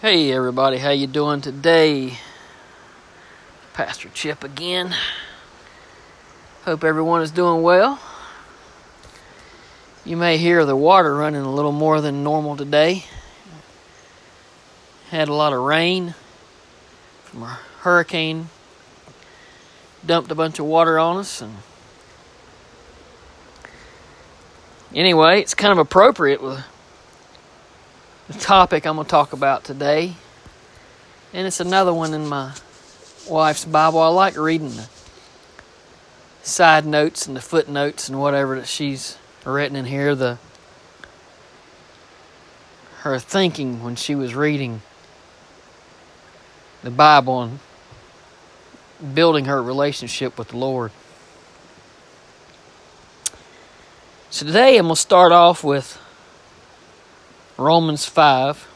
Hey everybody, how you doing today? Pastor Chip again. Hope everyone is doing well. You may hear the water running a little more than normal today. Had a lot of rain from a hurricane. Dumped a bunch of water on us and anyway, it's kind of appropriate with the topic I'm going to talk about today. And it's another one in my wife's Bible. I like reading the side notes and the footnotes and whatever that she's written in here. The her thinking when she was reading the Bible and building her relationship with the Lord. So today I'm going to start off with Romans 5.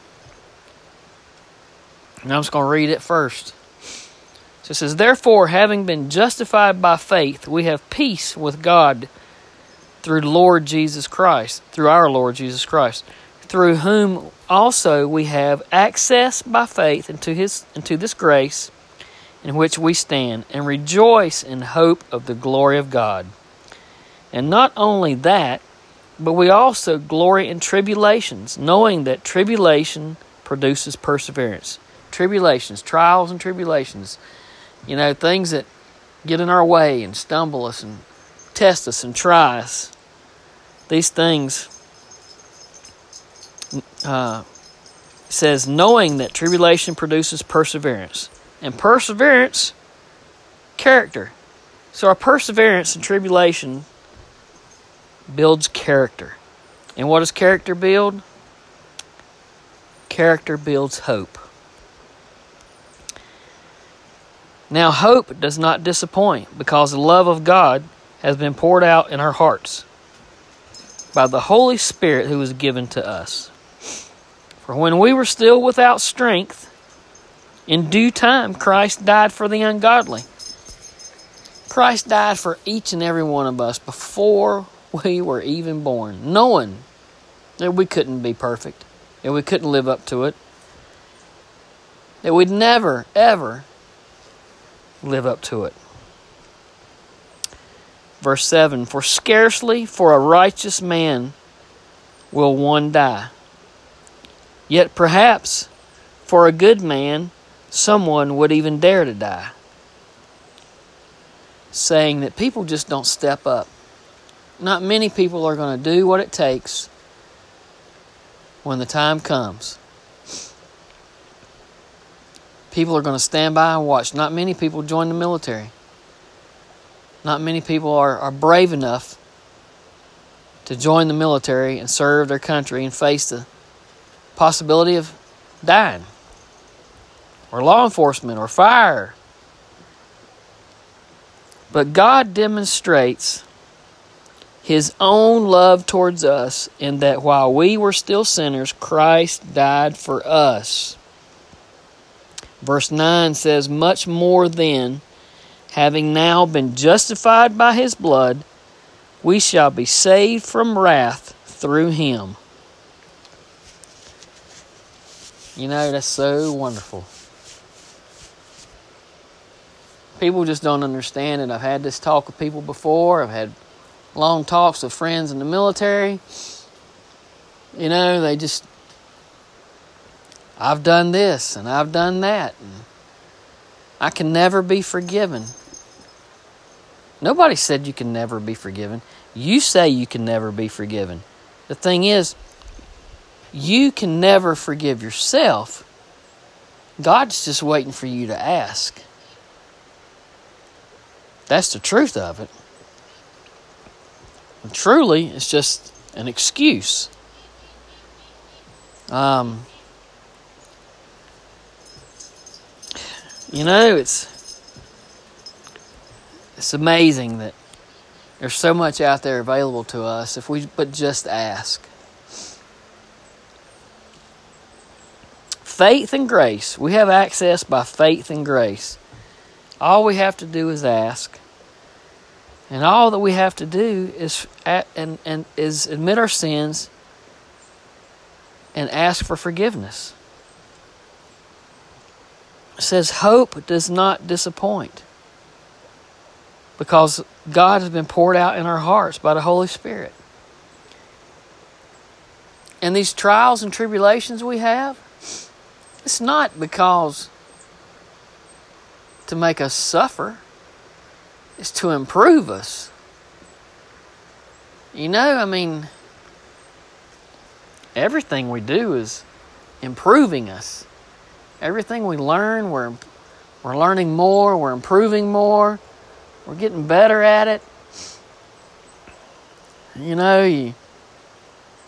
And I'm just going to read it first. So it says, Therefore, having been justified by faith, we have peace with God through Lord Jesus Christ, through our Lord Jesus Christ, through whom also we have access by faith into his into this grace in which we stand and rejoice in hope of the glory of God. And not only that, but we also glory in tribulations, knowing that tribulation produces perseverance. Tribulations, trials, and tribulations. You know, things that get in our way and stumble us and test us and try us. These things uh, says, knowing that tribulation produces perseverance. And perseverance, character. So our perseverance and tribulation builds character. And what does character build? Character builds hope. Now, hope does not disappoint because the love of God has been poured out in our hearts by the Holy Spirit who was given to us. For when we were still without strength, in due time Christ died for the ungodly. Christ died for each and every one of us before we were even born, knowing that we couldn't be perfect, that we couldn't live up to it, that we'd never, ever live up to it. Verse 7 For scarcely for a righteous man will one die. Yet perhaps for a good man someone would even dare to die. Saying that people just don't step up. Not many people are going to do what it takes when the time comes. People are going to stand by and watch. Not many people join the military. Not many people are, are brave enough to join the military and serve their country and face the possibility of dying, or law enforcement, or fire. But God demonstrates his own love towards us in that while we were still sinners, Christ died for us. Verse 9 says, Much more then, having now been justified by his blood, we shall be saved from wrath through him. You know, that's so wonderful. People just don't understand it. I've had this talk with people before. I've had long talks with friends in the military. You know, they just, I've done this and I've done that. And I can never be forgiven. Nobody said you can never be forgiven. You say you can never be forgiven. The thing is, you can never forgive yourself. God's just waiting for you to ask. That's the truth of it. And truly, it's just an excuse. Um, you know, it's it's amazing that there's so much out there available to us if we but just ask. Faith and grace. We have access by faith and grace. All we have to do is ask. And all that we have to do is at, and, and is admit our sins and ask for forgiveness. says hope does not disappoint because God has been poured out in our hearts by the Holy Spirit. And these trials and tribulations we have, it's not because to make us suffer, it's to improve us. You know, I mean, everything we do is improving us. Everything we learn, we're, we're learning more, we're improving more, we're getting better at it. You know, you,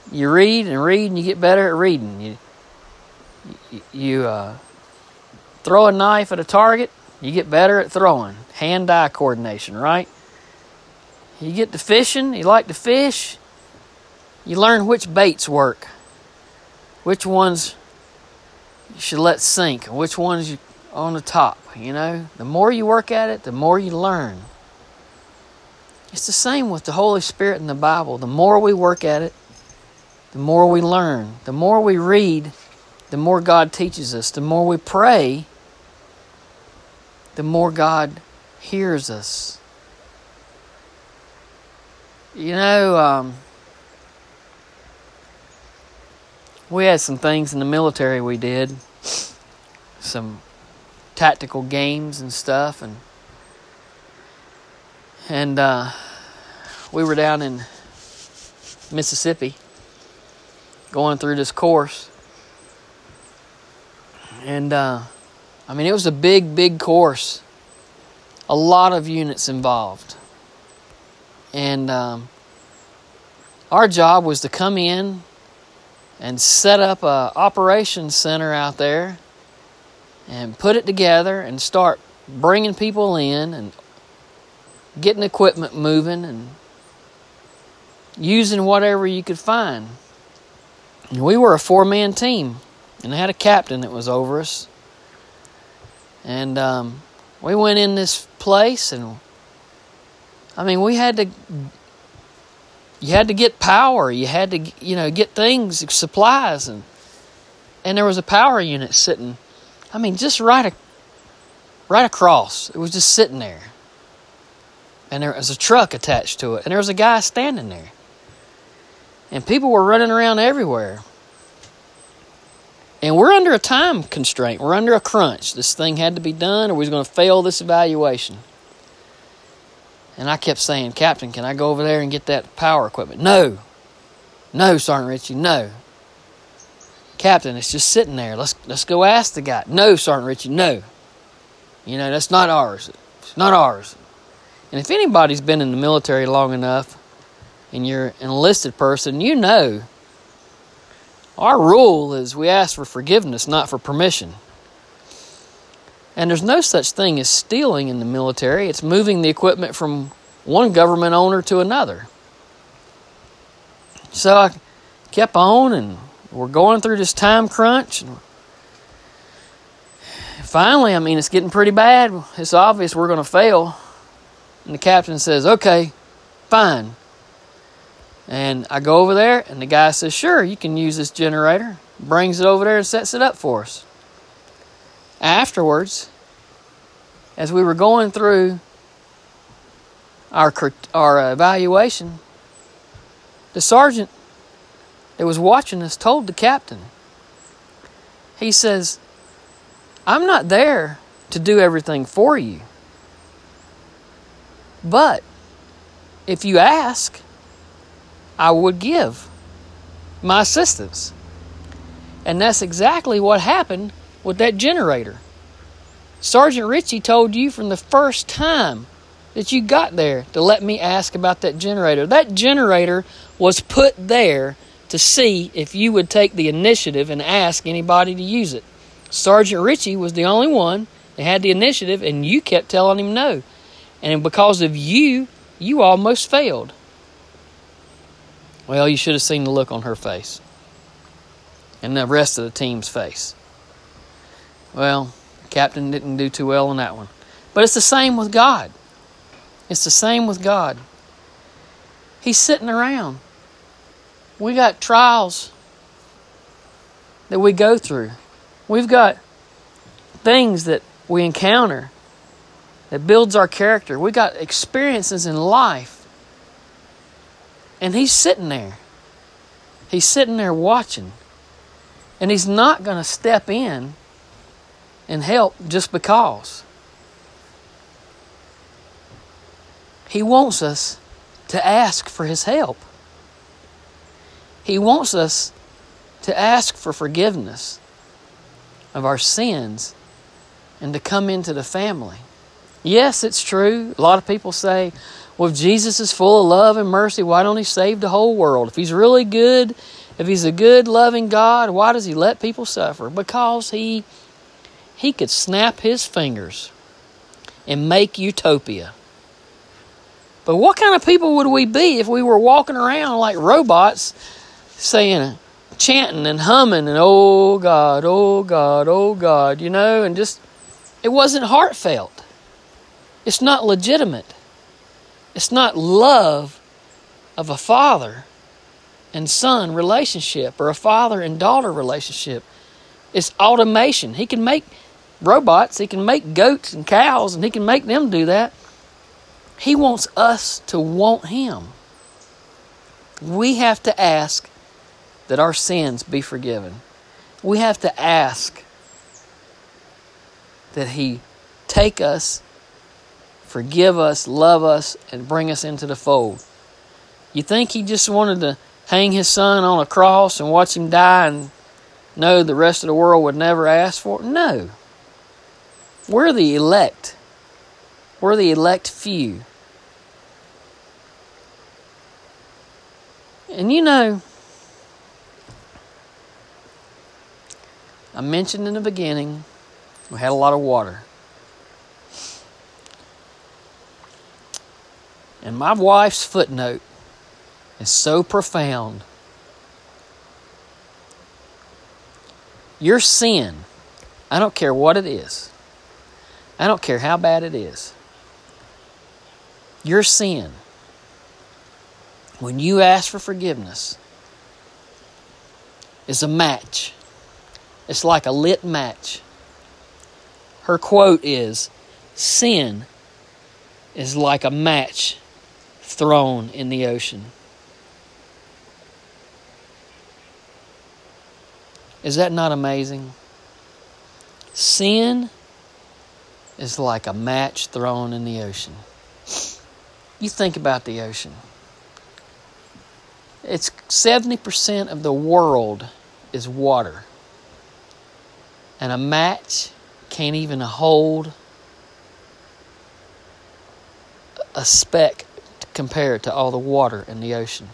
you read and read and you get better at reading. You, you, you uh, throw a knife at a target, you get better at throwing. Hand eye coordination, right? You get to fishing, you like to fish, you learn which baits work, which ones you should let sink, and which ones you on the top, you know? The more you work at it, the more you learn. It's the same with the Holy Spirit in the Bible. The more we work at it, the more we learn. The more we read, the more God teaches us. The more we pray, the more God hears us. You know, um, we had some things in the military we did, some tactical games and stuff, and and uh, we were down in Mississippi going through this course, and uh, I mean it was a big, big course, a lot of units involved, and um, our job was to come in and set up a operations center out there and put it together and start bringing people in and getting equipment moving and using whatever you could find. And we were a four man team, and I had a captain that was over us. And um, we went in this place, and I mean, we had to. You had to get power. You had to, you know, get things, supplies, and and there was a power unit sitting. I mean, just right, a, right across. It was just sitting there and there was a truck attached to it, and there was a guy standing there. And people were running around everywhere. And we're under a time constraint. We're under a crunch. This thing had to be done, or we was going to fail this evaluation. And I kept saying, Captain, can I go over there and get that power equipment? No. No, Sergeant Richie, no. Captain, it's just sitting there. Let's let's go ask the guy. No, Sergeant Richie, no. You know, that's not ours. It's not ours. And if anybody's been in the military long enough and you're an enlisted person, you know our rule is we ask for forgiveness, not for permission. And there's no such thing as stealing in the military, it's moving the equipment from one government owner to another. So I kept on, and we're going through this time crunch. And finally, I mean, it's getting pretty bad. It's obvious we're going to fail. And the captain says, okay, fine. And I go over there, and the guy says, sure, you can use this generator. Brings it over there and sets it up for us. Afterwards, as we were going through our, our evaluation, the sergeant that was watching us told the captain, he says, I'm not there to do everything for you. But if you ask, I would give my assistance. And that's exactly what happened with that generator. Sergeant Ritchie told you from the first time that you got there to let me ask about that generator. That generator was put there to see if you would take the initiative and ask anybody to use it. Sergeant Ritchie was the only one that had the initiative, and you kept telling him no. And because of you, you almost failed. Well, you should have seen the look on her face and the rest of the team's face. Well, captain didn't do too well on that one. But it's the same with God. It's the same with God. He's sitting around. We got trials that we go through. We've got things that we encounter that builds our character. We got experiences in life. And he's sitting there. He's sitting there watching. And he's not going to step in and help just because. He wants us to ask for his help. He wants us to ask for forgiveness of our sins and to come into the family. Yes, it's true. A lot of people say, well, if Jesus is full of love and mercy, why don't he save the whole world? If he's really good, if he's a good, loving God, why does he let people suffer? Because he he could snap his fingers and make utopia. But what kind of people would we be if we were walking around like robots saying, chanting and humming and oh God, oh God, oh God, you know, and just, it wasn't heartfelt. It's not legitimate. It's not love of a father and son relationship or a father and daughter relationship. It's automation. He can make robots, he can make goats and cows, and he can make them do that. He wants us to want him. We have to ask that our sins be forgiven. We have to ask that He take us, forgive us, love us, and bring us into the fold. You think He just wanted to hang His Son on a cross and watch Him die and know the rest of the world would never ask for it? No. We're the elect. We're the elect few. And you know, I mentioned in the beginning, we had a lot of water. And my wife's footnote is so profound. Your sin, I don't care what it is, I don't care how bad it is. Your sin, when you ask for forgiveness, is a match it's like a lit match. Her quote is Sin is like a match thrown in the ocean. Is that not amazing? Sin is like a match thrown in the ocean. You think about the ocean. It's 70% of the world is water. And a match can't even hold a speck compared to all the water in the ocean.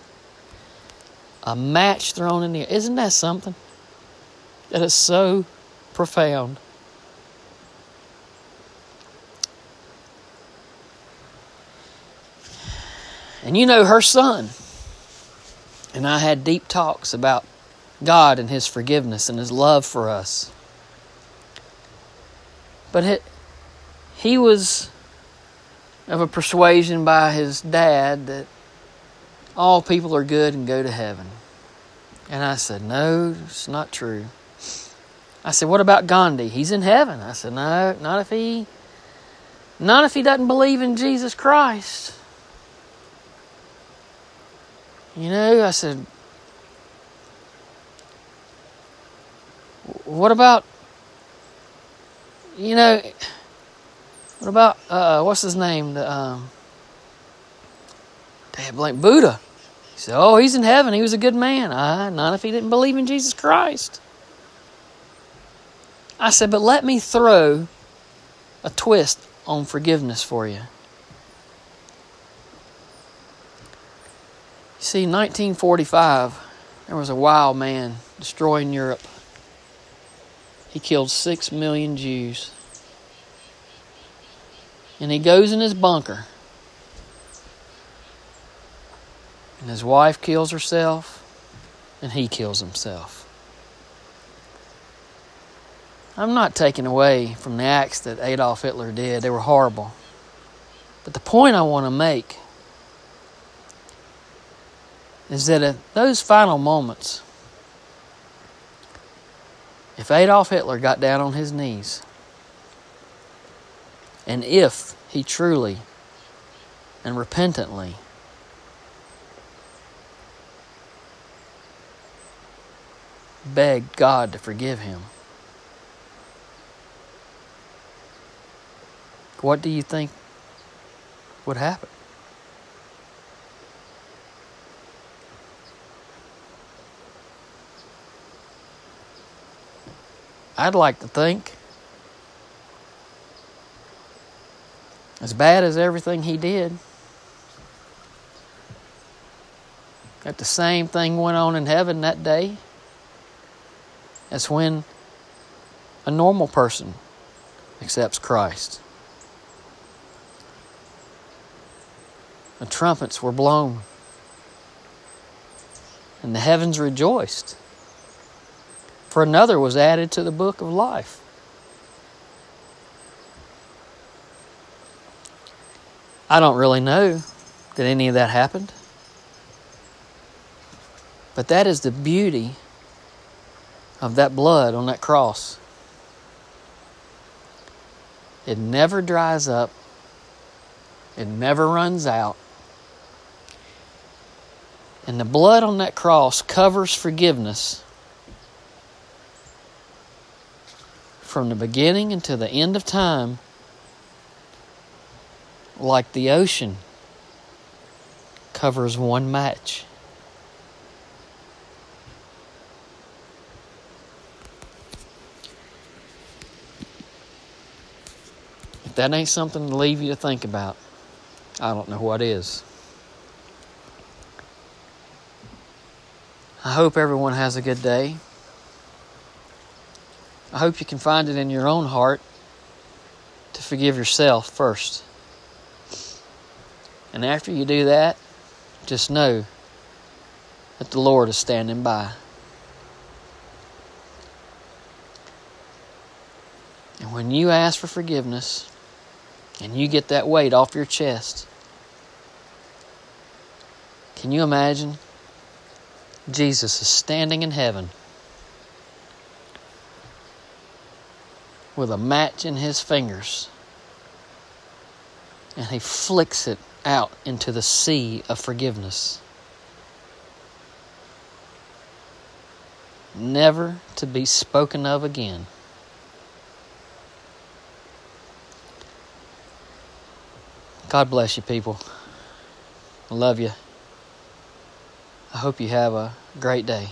A match thrown in the isn't that something? That is so profound. And you know, her son and I had deep talks about God and His forgiveness and His love for us. But he, he was of a persuasion by his dad that all people are good and go to heaven. And I said, No, it's not true. I said, What about Gandhi? He's in heaven. I said, No, not if he not if he doesn't believe in Jesus Christ. You know, I said, What about you know, what about uh, what's his name? The um, damn blank Buddha. He said, "Oh, he's in heaven. He was a good man. Uh, not if he didn't believe in Jesus Christ." I said, "But let me throw a twist on forgiveness for you." You see, 1945, there was a wild man destroying Europe. He killed six million Jews. And he goes in his bunker. And his wife kills herself, and he kills himself. I'm not taking away from the acts that Adolf Hitler did, they were horrible. But the point I want to make is that at those final moments, if Adolf Hitler got down on his knees And if he truly and repentantly begged God to forgive him, what do you think would happen? I'd like to think as bad as everything he did, that the same thing went on in heaven that day as when a normal person accepts Christ. The trumpets were blown, and the heavens rejoiced, for another was added to the book of life. I don't really know that any of that happened. But that is the beauty of that blood on that cross. It never dries up, it never runs out. And the blood on that cross covers forgiveness from the beginning until the end of time like the ocean covers one match. If that ain't something to leave you to think about, I don't know what is. I hope everyone has a good day. I hope you can find it in your own heart to forgive yourself first. And after you do that, just know that the Lord is standing by. And when you ask for forgiveness and you get that weight off your chest, can you imagine? Jesus is standing in heaven with a match in his fingers and he flicks it out into the sea of forgiveness. Never to be spoken of again. God bless you, people. I love you. I hope you have a great day.